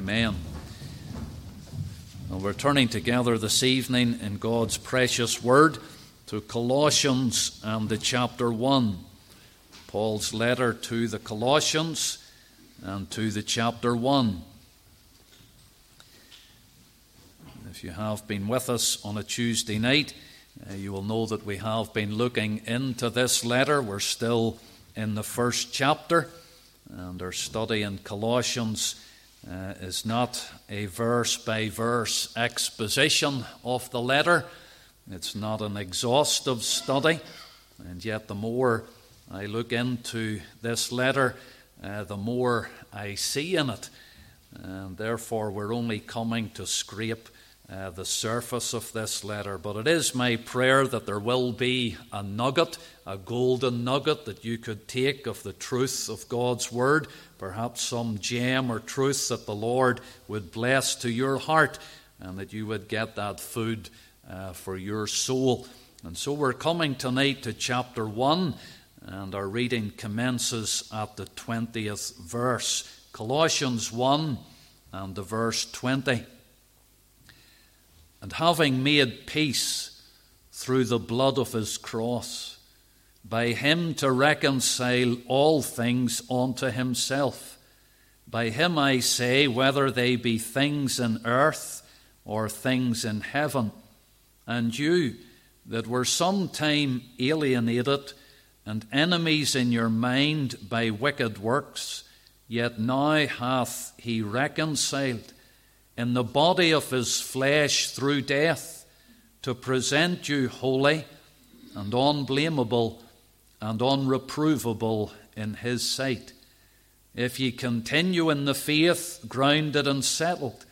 Amen. And we're turning together this evening in God's precious word to Colossians and the chapter 1. Paul's letter to the Colossians and to the chapter 1. If you have been with us on a Tuesday night, uh, you will know that we have been looking into this letter. We're still in the first chapter, and our study in Colossians uh, is not a verse by verse exposition of the letter. It's not an exhaustive study, and yet the more I look into this letter, uh, the more I see in it. And therefore, we're only coming to scrape uh, the surface of this letter. But it is my prayer that there will be a nugget, a golden nugget that you could take of the truth of God's Word, perhaps some gem or truth that the Lord would bless to your heart, and that you would get that food uh, for your soul. And so we're coming tonight to chapter 1, and our reading commences at the 20th verse. Colossians 1 and the verse 20 and having made peace through the blood of his cross, by him to reconcile all things unto himself. By him I say, whether they be things in earth or things in heaven. And you that were sometime alienated and enemies in your mind by wicked works, yet now hath he reconciled in the body of his flesh through death to present you holy and unblameable and unreprovable in his sight. If ye continue in the faith, grounded and settled,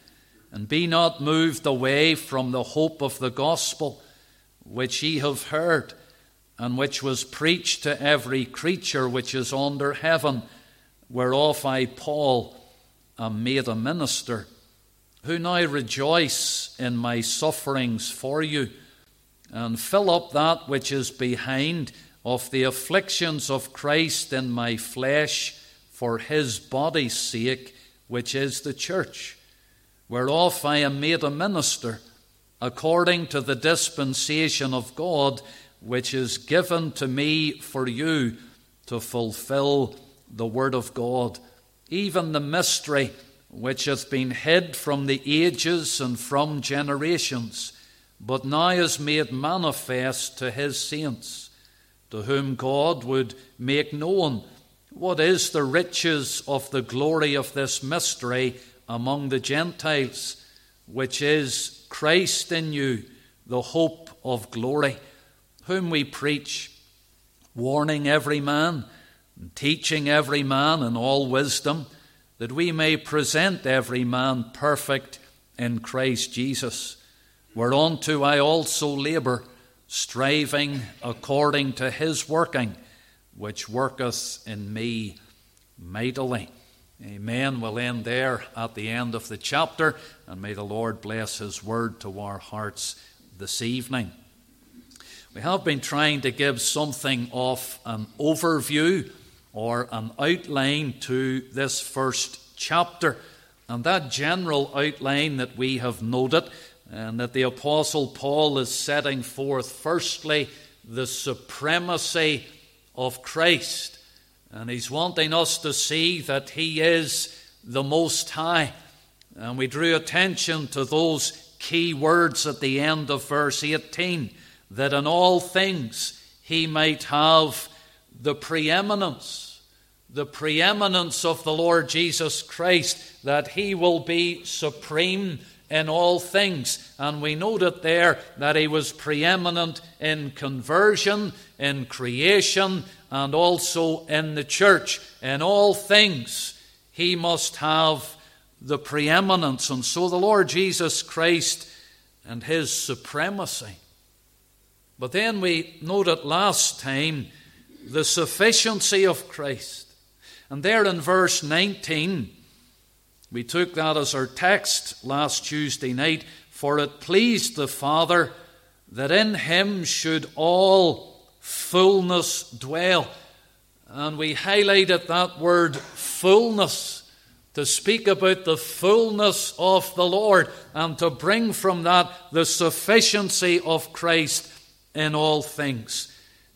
and be not moved away from the hope of the gospel which ye have heard, and which was preached to every creature which is under heaven, whereof I, Paul, am made a minister who now rejoice in my sufferings for you, and fill up that which is behind of the afflictions of Christ in my flesh for his body's sake, which is the church, whereof I am made a minister, according to the dispensation of God, which is given to me for you to fulfill the word of God, even the mystery which hath been hid from the ages and from generations, but now is made manifest to his saints, to whom God would make known what is the riches of the glory of this mystery among the Gentiles, which is Christ in you, the hope of glory, whom we preach, warning every man, and teaching every man in all wisdom that we may present every man perfect in Christ Jesus, whereunto I also labour, striving according to his working, which worketh in me mightily. Amen. We'll end there at the end of the chapter, and may the Lord bless his word to our hearts this evening. We have been trying to give something of an overview or an outline to this first chapter. And that general outline that we have noted, and that the Apostle Paul is setting forth, firstly, the supremacy of Christ. And he's wanting us to see that he is the Most High. And we drew attention to those key words at the end of verse 18 that in all things he might have the preeminence the preeminence of the Lord Jesus Christ, that he will be supreme in all things. And we noted there that he was preeminent in conversion, in creation, and also in the church. In all things, he must have the preeminence. And so the Lord Jesus Christ and his supremacy. But then we noted last time the sufficiency of Christ. And there in verse 19, we took that as our text last Tuesday night. For it pleased the Father that in him should all fullness dwell. And we highlighted that word fullness to speak about the fullness of the Lord and to bring from that the sufficiency of Christ in all things.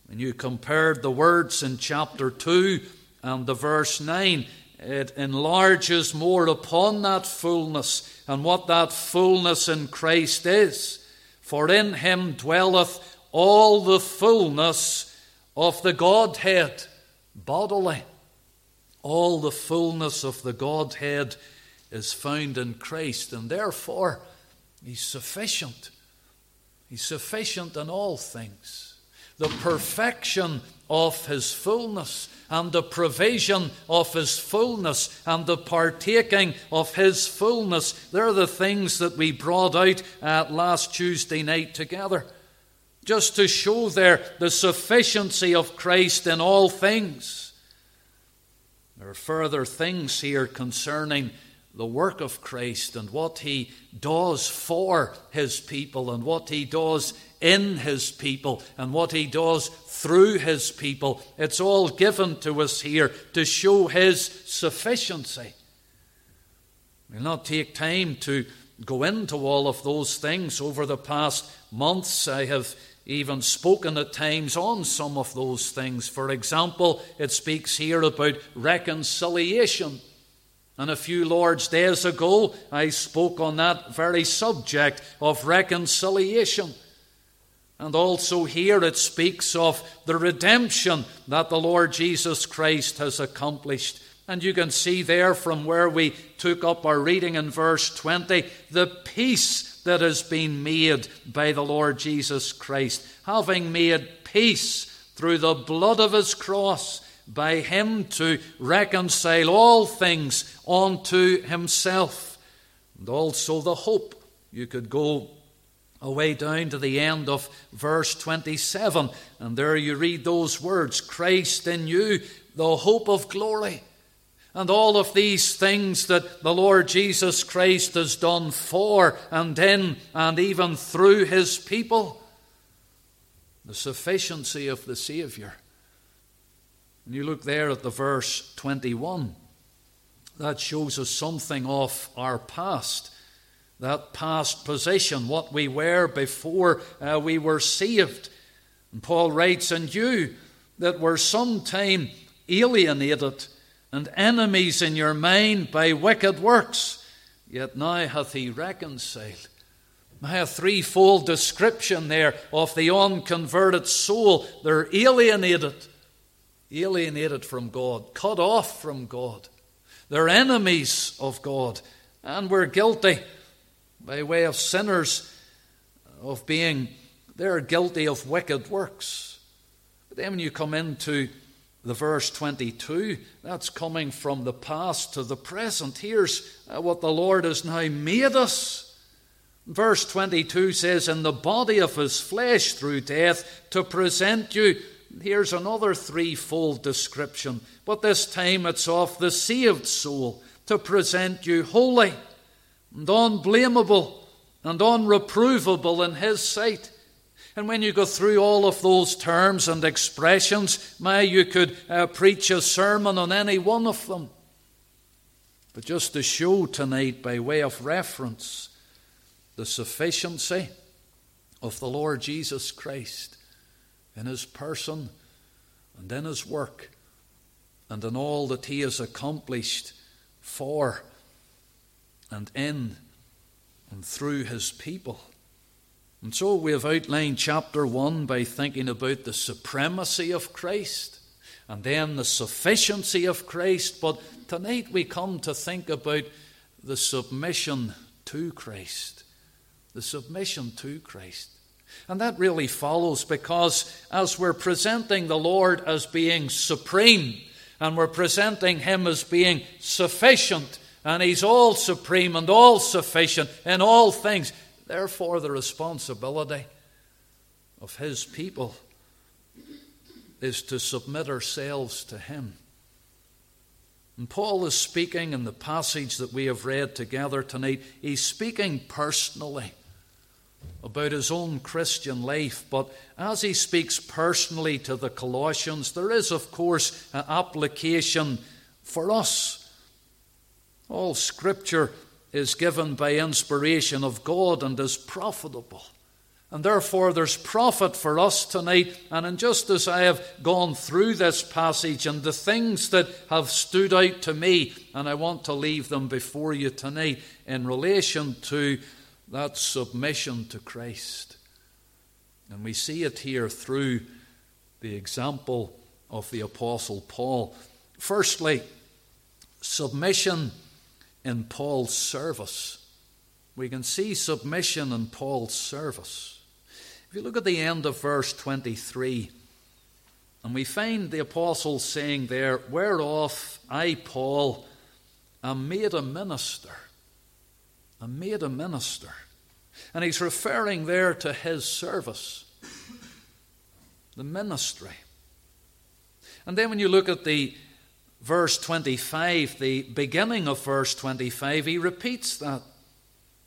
When you compared the words in chapter 2 and the verse 9, it enlarges more upon that fullness and what that fullness in Christ is. For in him dwelleth all the fullness of the Godhead bodily. All the fullness of the Godhead is found in Christ, and therefore He's sufficient. He's sufficient in all things. The perfection of His fullness and the provision of His fullness and the partaking of His fullness, they're the things that we brought out at last Tuesday night together. Just to show there the sufficiency of Christ in all things. There are further things here concerning the work of Christ and what he does for his people and what he does in his people and what he does through his people. It's all given to us here to show his sufficiency. We'll not take time to go into all of those things. Over the past months, I have even spoken at times on some of those things. For example, it speaks here about reconciliation. And a few Lord's days ago, I spoke on that very subject of reconciliation. And also here it speaks of the redemption that the Lord Jesus Christ has accomplished. And you can see there from where we took up our reading in verse 20 the peace that has been made by the Lord Jesus Christ, having made peace through the blood of his cross by him to reconcile all things unto himself. And also the hope. You could go away down to the end of verse 27, and there you read those words Christ in you, the hope of glory. And all of these things that the Lord Jesus Christ has done for and in and even through his people. The sufficiency of the Saviour. And you look there at the verse 21, that shows us something of our past, that past position, what we were before uh, we were saved. And Paul writes, And you that were sometime alienated and enemies in your mind by wicked works, yet now hath he reconciled. A threefold description there of the unconverted soul. They're alienated, alienated from God, cut off from God. They're enemies of God, and we're guilty by way of sinners of being, they're guilty of wicked works. But then when you come into the verse 22, that's coming from the past to the present. Here's uh, what the Lord has now made us. Verse 22 says, In the body of his flesh through death to present you. Here's another threefold description, but this time it's of the saved soul to present you holy and unblameable and unreprovable in his sight. And when you go through all of those terms and expressions, may you could uh, preach a sermon on any one of them. But just to show tonight, by way of reference, the sufficiency of the Lord Jesus Christ in his person and in his work and in all that he has accomplished for and in and through his people. And so we have outlined chapter 1 by thinking about the supremacy of Christ and then the sufficiency of Christ. But tonight we come to think about the submission to Christ. The submission to Christ. And that really follows because as we're presenting the Lord as being supreme, and we're presenting Him as being sufficient, and He's all supreme and all sufficient in all things, Therefore, the responsibility of His people is to submit ourselves to Him. And Paul is speaking in the passage that we have read together tonight, he's speaking personally about his own Christian life. But as he speaks personally to the Colossians, there is, of course, an application for us. All scripture is given by inspiration of God and is profitable. And therefore, there's profit for us tonight. And in just as I have gone through this passage and the things that have stood out to me, and I want to leave them before you tonight in relation to that submission to Christ. And we see it here through the example of the Apostle Paul. Firstly, submission in Paul's service. We can see submission in Paul's service. If you look at the end of verse 23, and we find the apostle saying there, Whereof I, Paul, am made a minister. I'm made a minister. And he's referring there to his service, the ministry. And then when you look at the verse 25, the beginning of verse 25, he repeats that.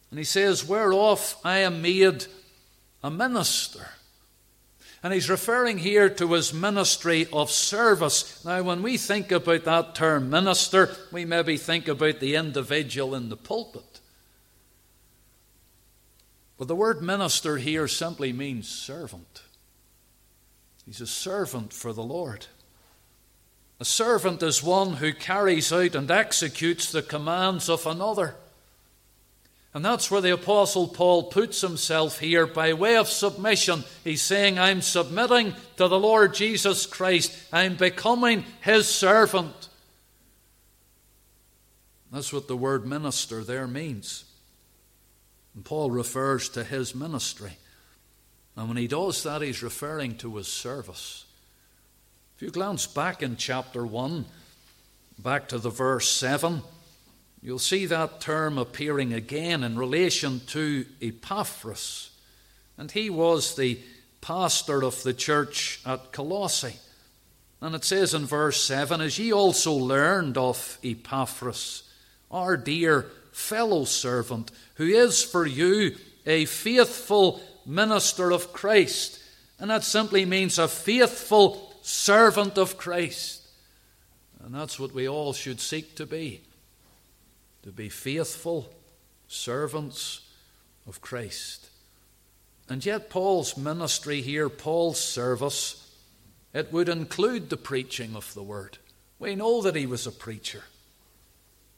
And he says, Whereof I am made a minister. And he's referring here to his ministry of service. Now, when we think about that term minister, we maybe think about the individual in the pulpit. But the word minister here simply means servant. He's a servant for the Lord. A servant is one who carries out and executes the commands of another. And that's where the Apostle Paul puts himself here by way of submission. He's saying, I'm submitting to the Lord Jesus Christ, I'm becoming his servant. That's what the word minister there means. And Paul refers to his ministry. And when he does that, he's referring to his service. If you glance back in chapter 1, back to the verse 7, you'll see that term appearing again in relation to Epaphras. And he was the pastor of the church at Colossae. And it says in verse 7 As ye also learned of Epaphras, our dear fellow servant, who is for you a faithful minister of Christ. And that simply means a faithful servant of Christ. And that's what we all should seek to be to be faithful servants of Christ. And yet, Paul's ministry here, Paul's service, it would include the preaching of the word. We know that he was a preacher.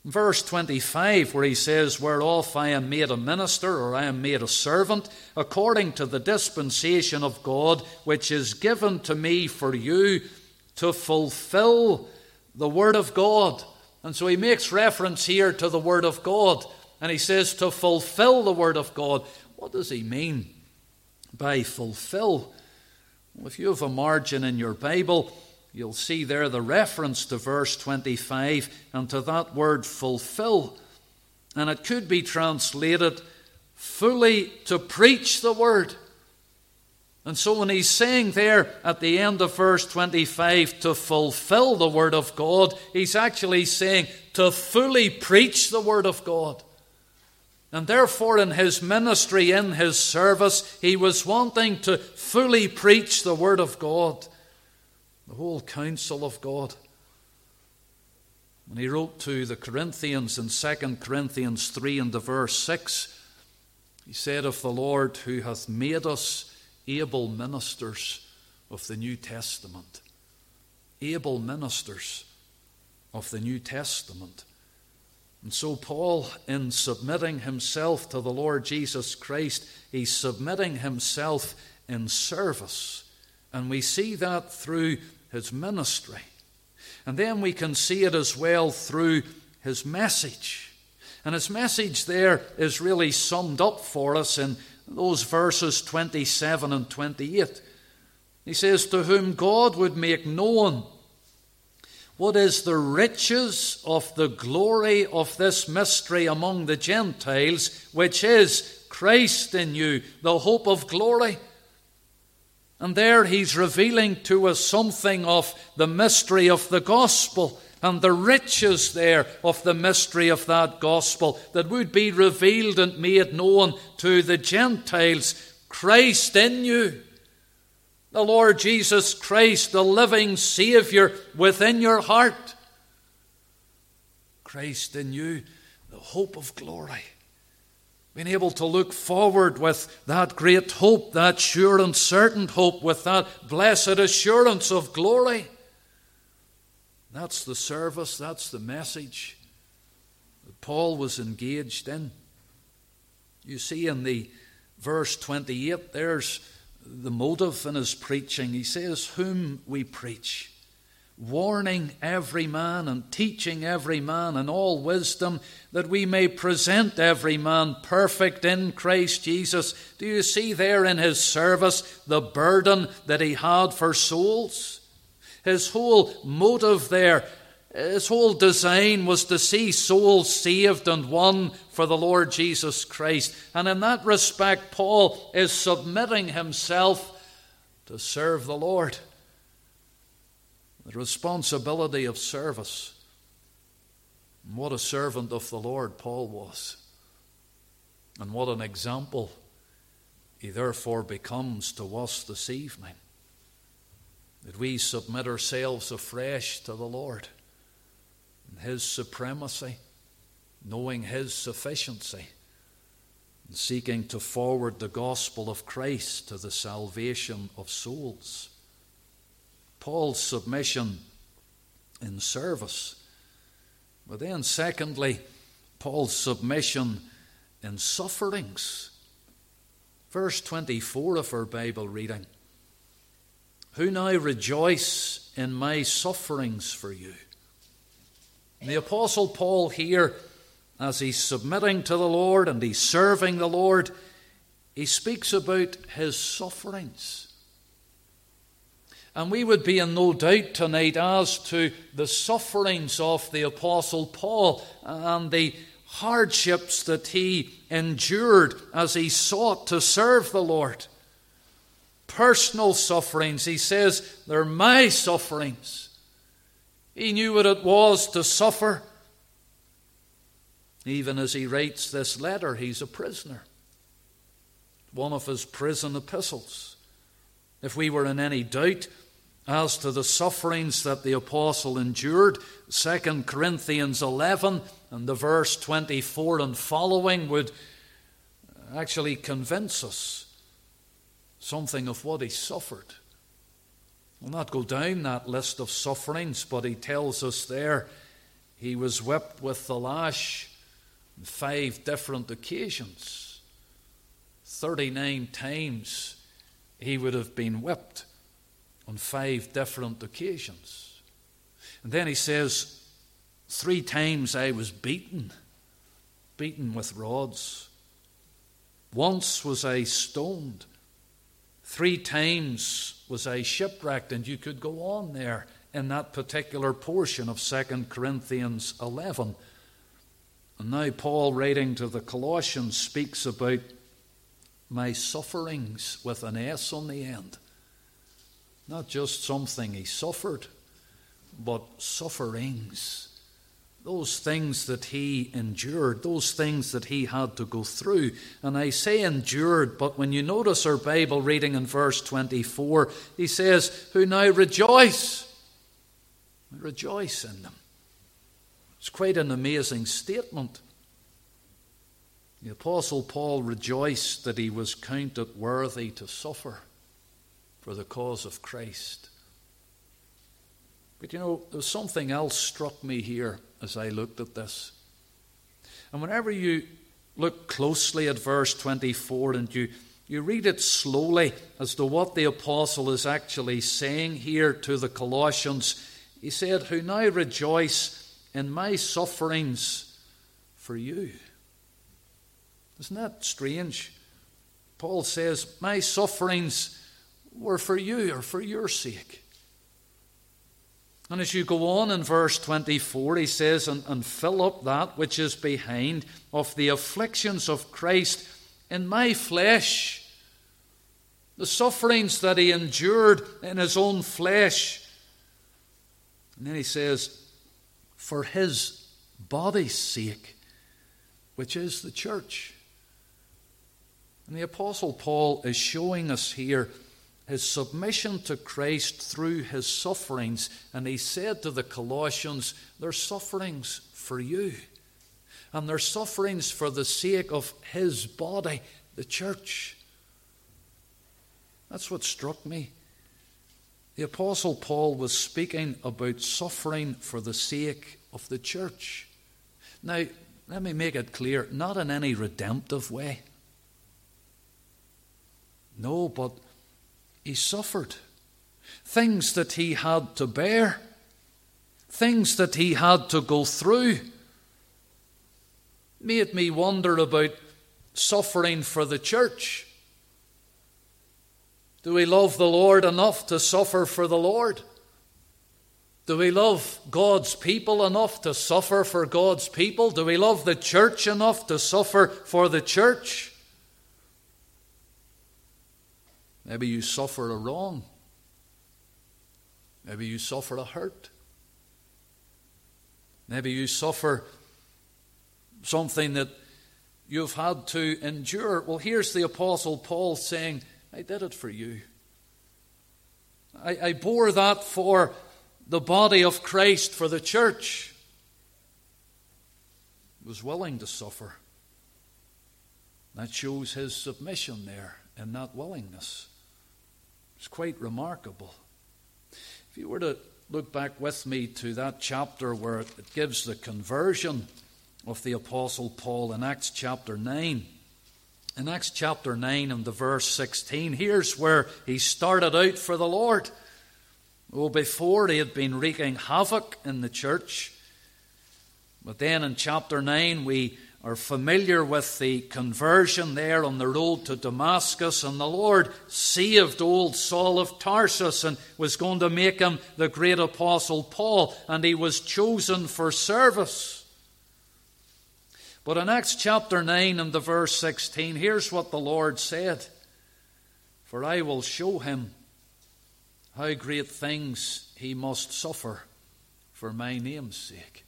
Verse 25, where he says, Whereof I am made a minister, or I am made a servant, according to the dispensation of God, which is given to me for you to fulfill the Word of God. And so he makes reference here to the Word of God, and he says, To fulfill the Word of God. What does he mean by fulfill? Well, if you have a margin in your Bible, You'll see there the reference to verse 25 and to that word fulfill. And it could be translated fully to preach the word. And so when he's saying there at the end of verse 25 to fulfill the word of God, he's actually saying to fully preach the word of God. And therefore, in his ministry, in his service, he was wanting to fully preach the word of God the whole counsel of God. When he wrote to the Corinthians in 2 Corinthians 3 and the verse 6, he said of the Lord who hath made us able ministers of the New Testament. Able ministers of the New Testament. And so, Paul, in submitting himself to the Lord Jesus Christ, he's submitting himself in service. And we see that through his ministry. And then we can see it as well through his message. And his message there is really summed up for us in those verses 27 and 28. He says, To whom God would make known what is the riches of the glory of this mystery among the Gentiles, which is Christ in you, the hope of glory. And there he's revealing to us something of the mystery of the gospel and the riches there of the mystery of that gospel that would be revealed and made known to the Gentiles. Christ in you. The Lord Jesus Christ, the living Saviour within your heart. Christ in you. the hope of glory. Being able to look forward with that great hope, that sure and certain hope, with that blessed assurance of glory. That's the service, that's the message that Paul was engaged in. You see in the verse 28, there's the motive in his preaching. He says, Whom we preach, warning every man and teaching every man in all wisdom, that we may present every man perfect in Christ Jesus. Do you see there in his service the burden that he had for souls? His whole motive there his whole design was to see souls saved and won for the Lord Jesus Christ. And in that respect, Paul is submitting himself to serve the Lord. The responsibility of service. And what a servant of the Lord Paul was. And what an example he therefore becomes to us this evening. That we submit ourselves afresh to the Lord and his supremacy, knowing His sufficiency, and seeking to forward the gospel of Christ to the salvation of souls. Paul's submission in service. But then, secondly, Paul's submission in sufferings. Verse 24 of our Bible reading Who now rejoice in my sufferings for you the Apostle Paul here, as he's submitting to the Lord and he's serving the Lord, he speaks about his sufferings. And we would be in no doubt tonight as to the sufferings of the Apostle Paul and the hardships that he endured as he sought to serve the Lord. Personal sufferings, he says, they're my sufferings. He knew what it was to suffer. Even as he writes this letter, he's a prisoner. One of his prison epistles. If we were in any doubt as to the sufferings that the apostle endured, 2 Corinthians 11 and the verse 24 and following would actually convince us something of what he suffered. We'll not go down that list of sufferings, but he tells us there he was whipped with the lash on five different occasions. 39 times he would have been whipped on five different occasions. And then he says, Three times I was beaten, beaten with rods. Once was I stoned. Three times was I shipwrecked, and you could go on there in that particular portion of 2 Corinthians 11. And now, Paul, writing to the Colossians, speaks about my sufferings with an S on the end. Not just something he suffered, but sufferings those things that he endured, those things that he had to go through. And I say endured, but when you notice our Bible reading in verse 24, he says, Who now rejoice. Rejoice in them. It's quite an amazing statement. The Apostle Paul rejoiced that he was counted worthy to suffer for the cause of Christ. But you know, there's something else struck me here as I looked at this. And whenever you look closely at verse 24 and you, you read it slowly as to what the apostle is actually saying here to the Colossians, he said, Who now rejoice in my sufferings for you. Isn't that strange? Paul says, My sufferings were for you or for your sake. And as you go on in verse 24, he says, and, and fill up that which is behind of the afflictions of Christ in my flesh. The sufferings that he endured in his own flesh. And then he says, for his body's sake, which is the church. And the Apostle Paul is showing us here his submission to Christ through his sufferings. And he said to the Colossians, Their sufferings for you. And their sufferings for the sake of his body, the church. That's what struck me. The Apostle Paul was speaking about suffering for the sake of the church. Now, let me make it clear not in any redemptive way. No, but he suffered. Things that he had to bear, things that he had to go through, made me wonder about suffering for the church. Do we love the Lord enough to suffer for the Lord? Do we love God's people enough to suffer for God's people? Do we love the church enough to suffer for the church? Maybe you suffer a wrong. Maybe you suffer a hurt. Maybe you suffer something that you've had to endure. Well, here's the Apostle Paul saying, I did it for you. I, I bore that for the body of Christ, for the church. He was willing to suffer. That shows his submission there and that willingness. It's quite remarkable. If you were to look back with me to that chapter where it gives the conversion of the Apostle Paul in Acts chapter 9. In Acts chapter 9 and the verse 16, here's where he started out for the Lord. Well, before he had been wreaking havoc in the church. But then in chapter 9, we are familiar with the conversion there on the road to Damascus, and the Lord saved old Saul of Tarsus and was going to make him the great apostle Paul, and he was chosen for service. But in Acts chapter 9 and the verse 16, here's what the Lord said For I will show him how great things he must suffer for my name's sake.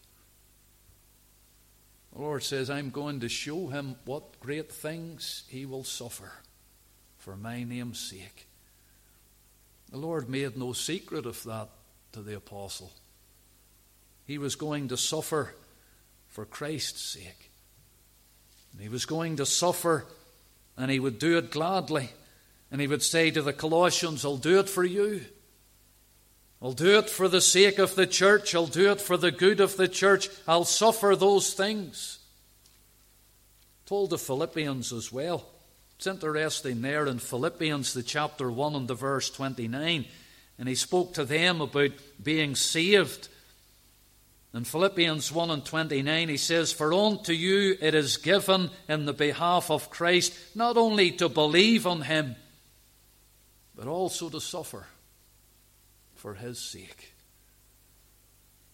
The Lord says, I'm going to show him what great things he will suffer for my name's sake. The Lord made no secret of that to the apostle. He was going to suffer for Christ's sake. And he was going to suffer, and he would do it gladly. And he would say to the Colossians, I'll do it for you. I'll do it for the sake of the church. I'll do it for the good of the church. I'll suffer those things. Told the Philippians as well. It's interesting there in Philippians, the chapter 1 and the verse 29. And he spoke to them about being saved. In Philippians 1 and 29, he says, For unto you it is given in the behalf of Christ not only to believe on him, but also to suffer for his sake.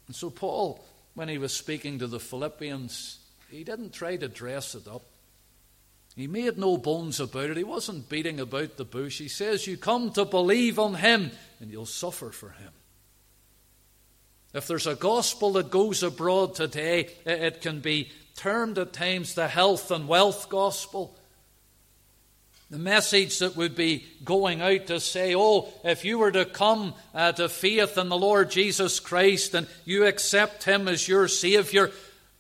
And so, Paul, when he was speaking to the Philippians, he didn't try to dress it up. He made no bones about it. He wasn't beating about the bush. He says, You come to believe on him, and you'll suffer for him. If there's a gospel that goes abroad today, it can be termed at times the health and wealth gospel. The message that would be going out to say, oh, if you were to come uh, to faith in the Lord Jesus Christ and you accept Him as your Savior,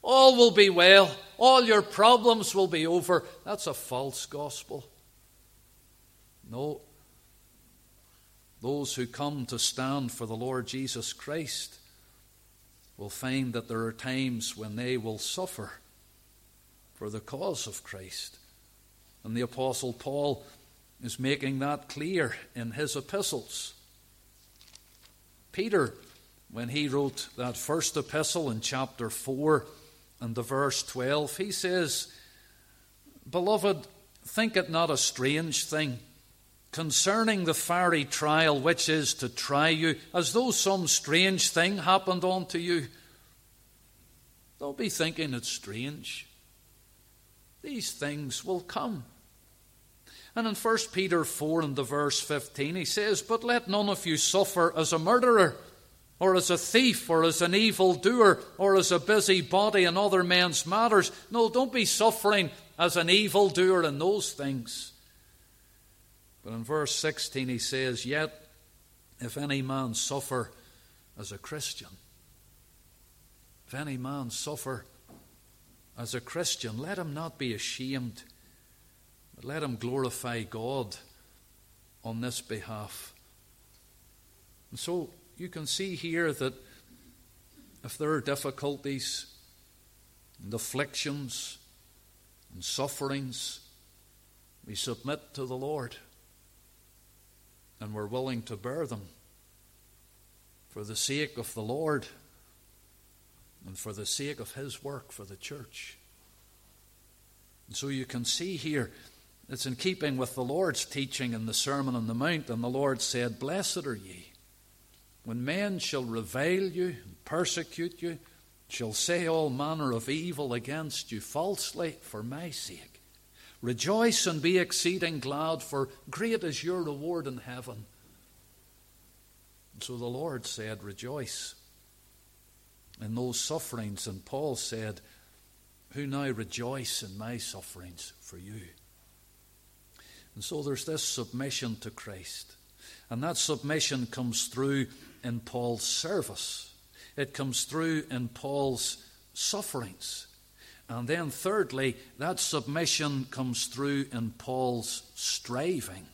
all will be well. All your problems will be over. That's a false gospel. No. Those who come to stand for the Lord Jesus Christ will find that there are times when they will suffer for the cause of Christ. And the Apostle Paul is making that clear in his epistles. Peter, when he wrote that first epistle in chapter 4 and the verse 12, he says, Beloved, think it not a strange thing concerning the fiery trial which is to try you, as though some strange thing happened unto you. Don't be thinking it's strange. These things will come. And in 1 Peter 4 and the verse 15, he says, But let none of you suffer as a murderer, or as a thief, or as an evildoer, or as a busybody in other men's matters. No, don't be suffering as an evildoer in those things. But in verse 16, he says, Yet if any man suffer as a Christian, if any man suffer as a Christian, let him not be ashamed, but let him glorify God on this behalf. And so you can see here that if there are difficulties and afflictions and sufferings, we submit to the Lord and we're willing to bear them for the sake of the Lord and for the sake of His work for the church. And so you can see here, it's in keeping with the Lord's teaching in the Sermon on the Mount, and the Lord said, Blessed are ye, when men shall revile you, and persecute you, shall say all manner of evil against you falsely for my sake. Rejoice and be exceeding glad, for great is your reward in heaven. And so the Lord said, Rejoice in those sufferings. And Paul said, Who now rejoice in my sufferings for you. And so there's this submission to Christ. And that submission comes through in Paul's service, it comes through in Paul's sufferings. And then, thirdly, that submission comes through in Paul's striving.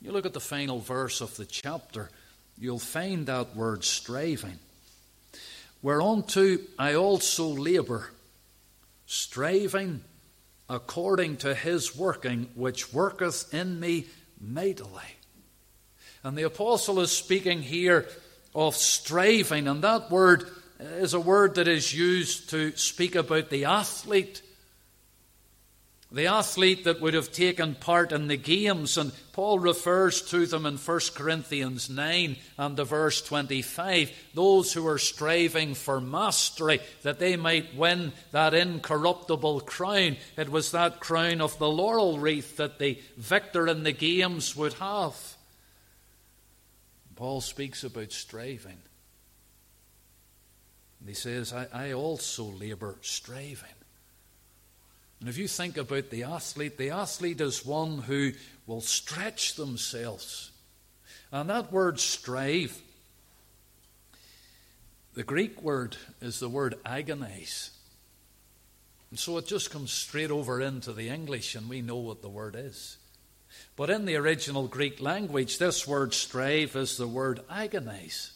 You look at the final verse of the chapter, you'll find that word striving. Whereunto I also labour, striving according to his working, which worketh in me mightily. And the apostle is speaking here of striving, and that word is a word that is used to speak about the athlete. The athlete that would have taken part in the games, and Paul refers to them in 1 Corinthians 9 and the verse 25. Those who are striving for mastery, that they might win that incorruptible crown. It was that crown of the laurel wreath that the victor in the games would have. Paul speaks about striving. And he says, I, I also labour striving. And if you think about the athlete, the athlete is one who will stretch themselves. And that word strive, the Greek word is the word agonize. And so it just comes straight over into the English, and we know what the word is. But in the original Greek language, this word strive is the word agonize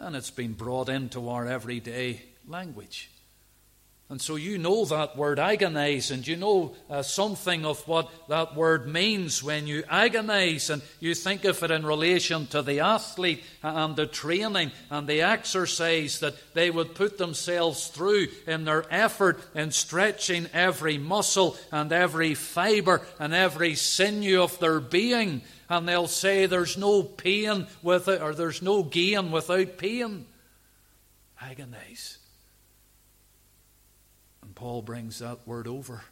and it's been brought into our everyday language. And so you know that word agonize, and you know uh, something of what that word means when you agonize, and you think of it in relation to the athlete and the training and the exercise that they would put themselves through in their effort in stretching every muscle and every fiber and every sinew of their being and they'll say there's no pain with it, or there's no gain without pain. Agonize. Paul brings that word over.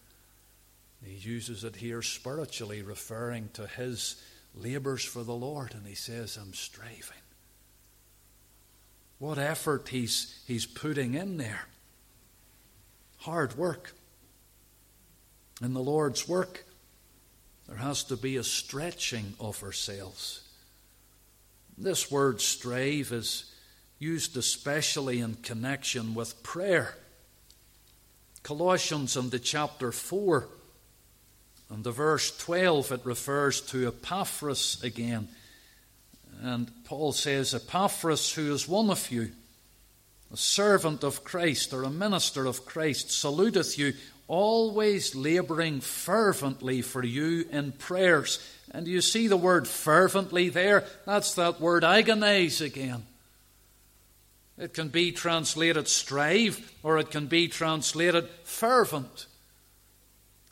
He uses it here spiritually, referring to his labors for the Lord, and he says, I'm striving. What effort he's, he's putting in there. Hard work. In the Lord's work, there has to be a stretching of ourselves. This word strive is used especially in connection with prayer. Colossians in the chapter 4 and the verse 12 it refers to Epaphras again. And Paul says, Epaphras, who is one of you, a servant of Christ or a minister of Christ, saluteth you, always laboring fervently for you in prayers. And you see the word fervently there? That's that word agonize again. It can be translated strive, or it can be translated fervent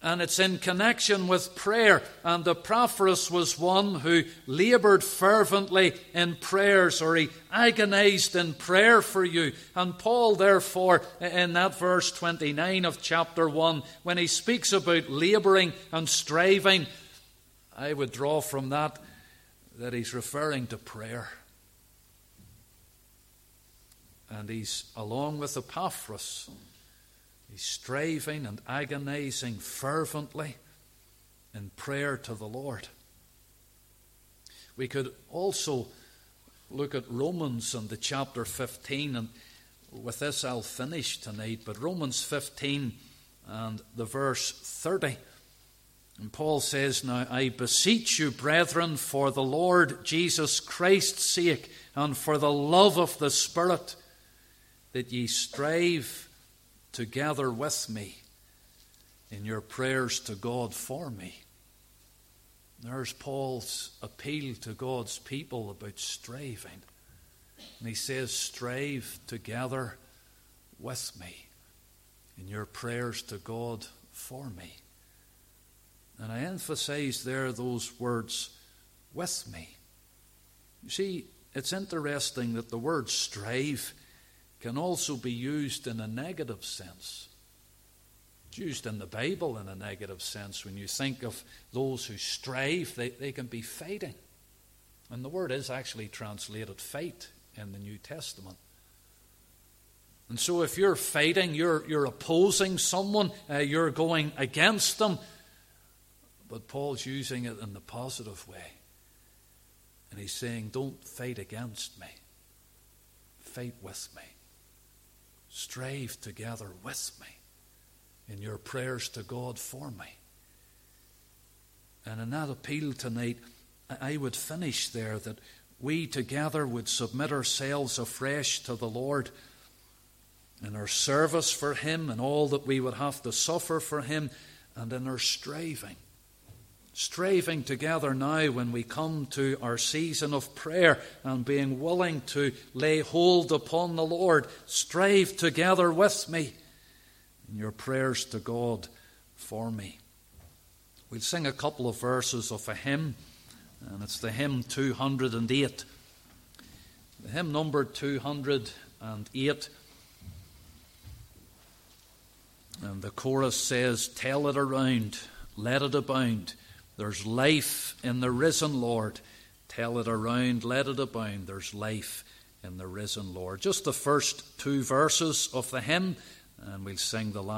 and it's in connection with prayer. And the Epaphras was one who labored fervently in prayers, or he agonized in prayer for you. And Paul, therefore, in that verse 29 of chapter 1, when he speaks about laboring and striving, I would draw from that that he's referring to prayer. And he's along with Epaphras He's striving and agonizing fervently in prayer to the Lord. We could also look at Romans and the chapter 15 and with this I'll finish tonight, but Romans 15 and the verse 30. And Paul says, Now I beseech you, brethren, for the Lord Jesus Christ's sake and for the love of the Spirit, that ye strive together with me in your prayers to God for me. There's Paul's appeal to God's people about striving. And he says, Strive together with me in your prayers to God for me. And I emphasize there those words, with me. You see, it's interesting that the word strive can also be used in a negative sense. It's used in the Bible in a negative sense. When you think of those who strive, they, they can be fighting. And the word is actually translated fight in the New Testament. And so, if you're fighting, you're, you're opposing someone, uh, you're going against them. But Paul's using it in the positive way. And he's saying, Don't fight against me, fight with me. Strive together with me in your prayers to God for me. And in that appeal tonight, I would finish there that we together would submit ourselves afresh to the Lord in our service for Him and all that we would have to suffer for Him and in our striving. Striving together now when we come to our season of prayer and being willing to lay hold upon the Lord. Strive together with me in your prayers to God for me. We'll sing a couple of verses of a hymn and it's the hymn 208. The hymn number 208. And the chorus says, Tell it around, let it abound. There's life in the risen Lord. Tell it around, let it abound. There's life in the risen Lord. Just the first two verses of the hymn, and we'll sing the last.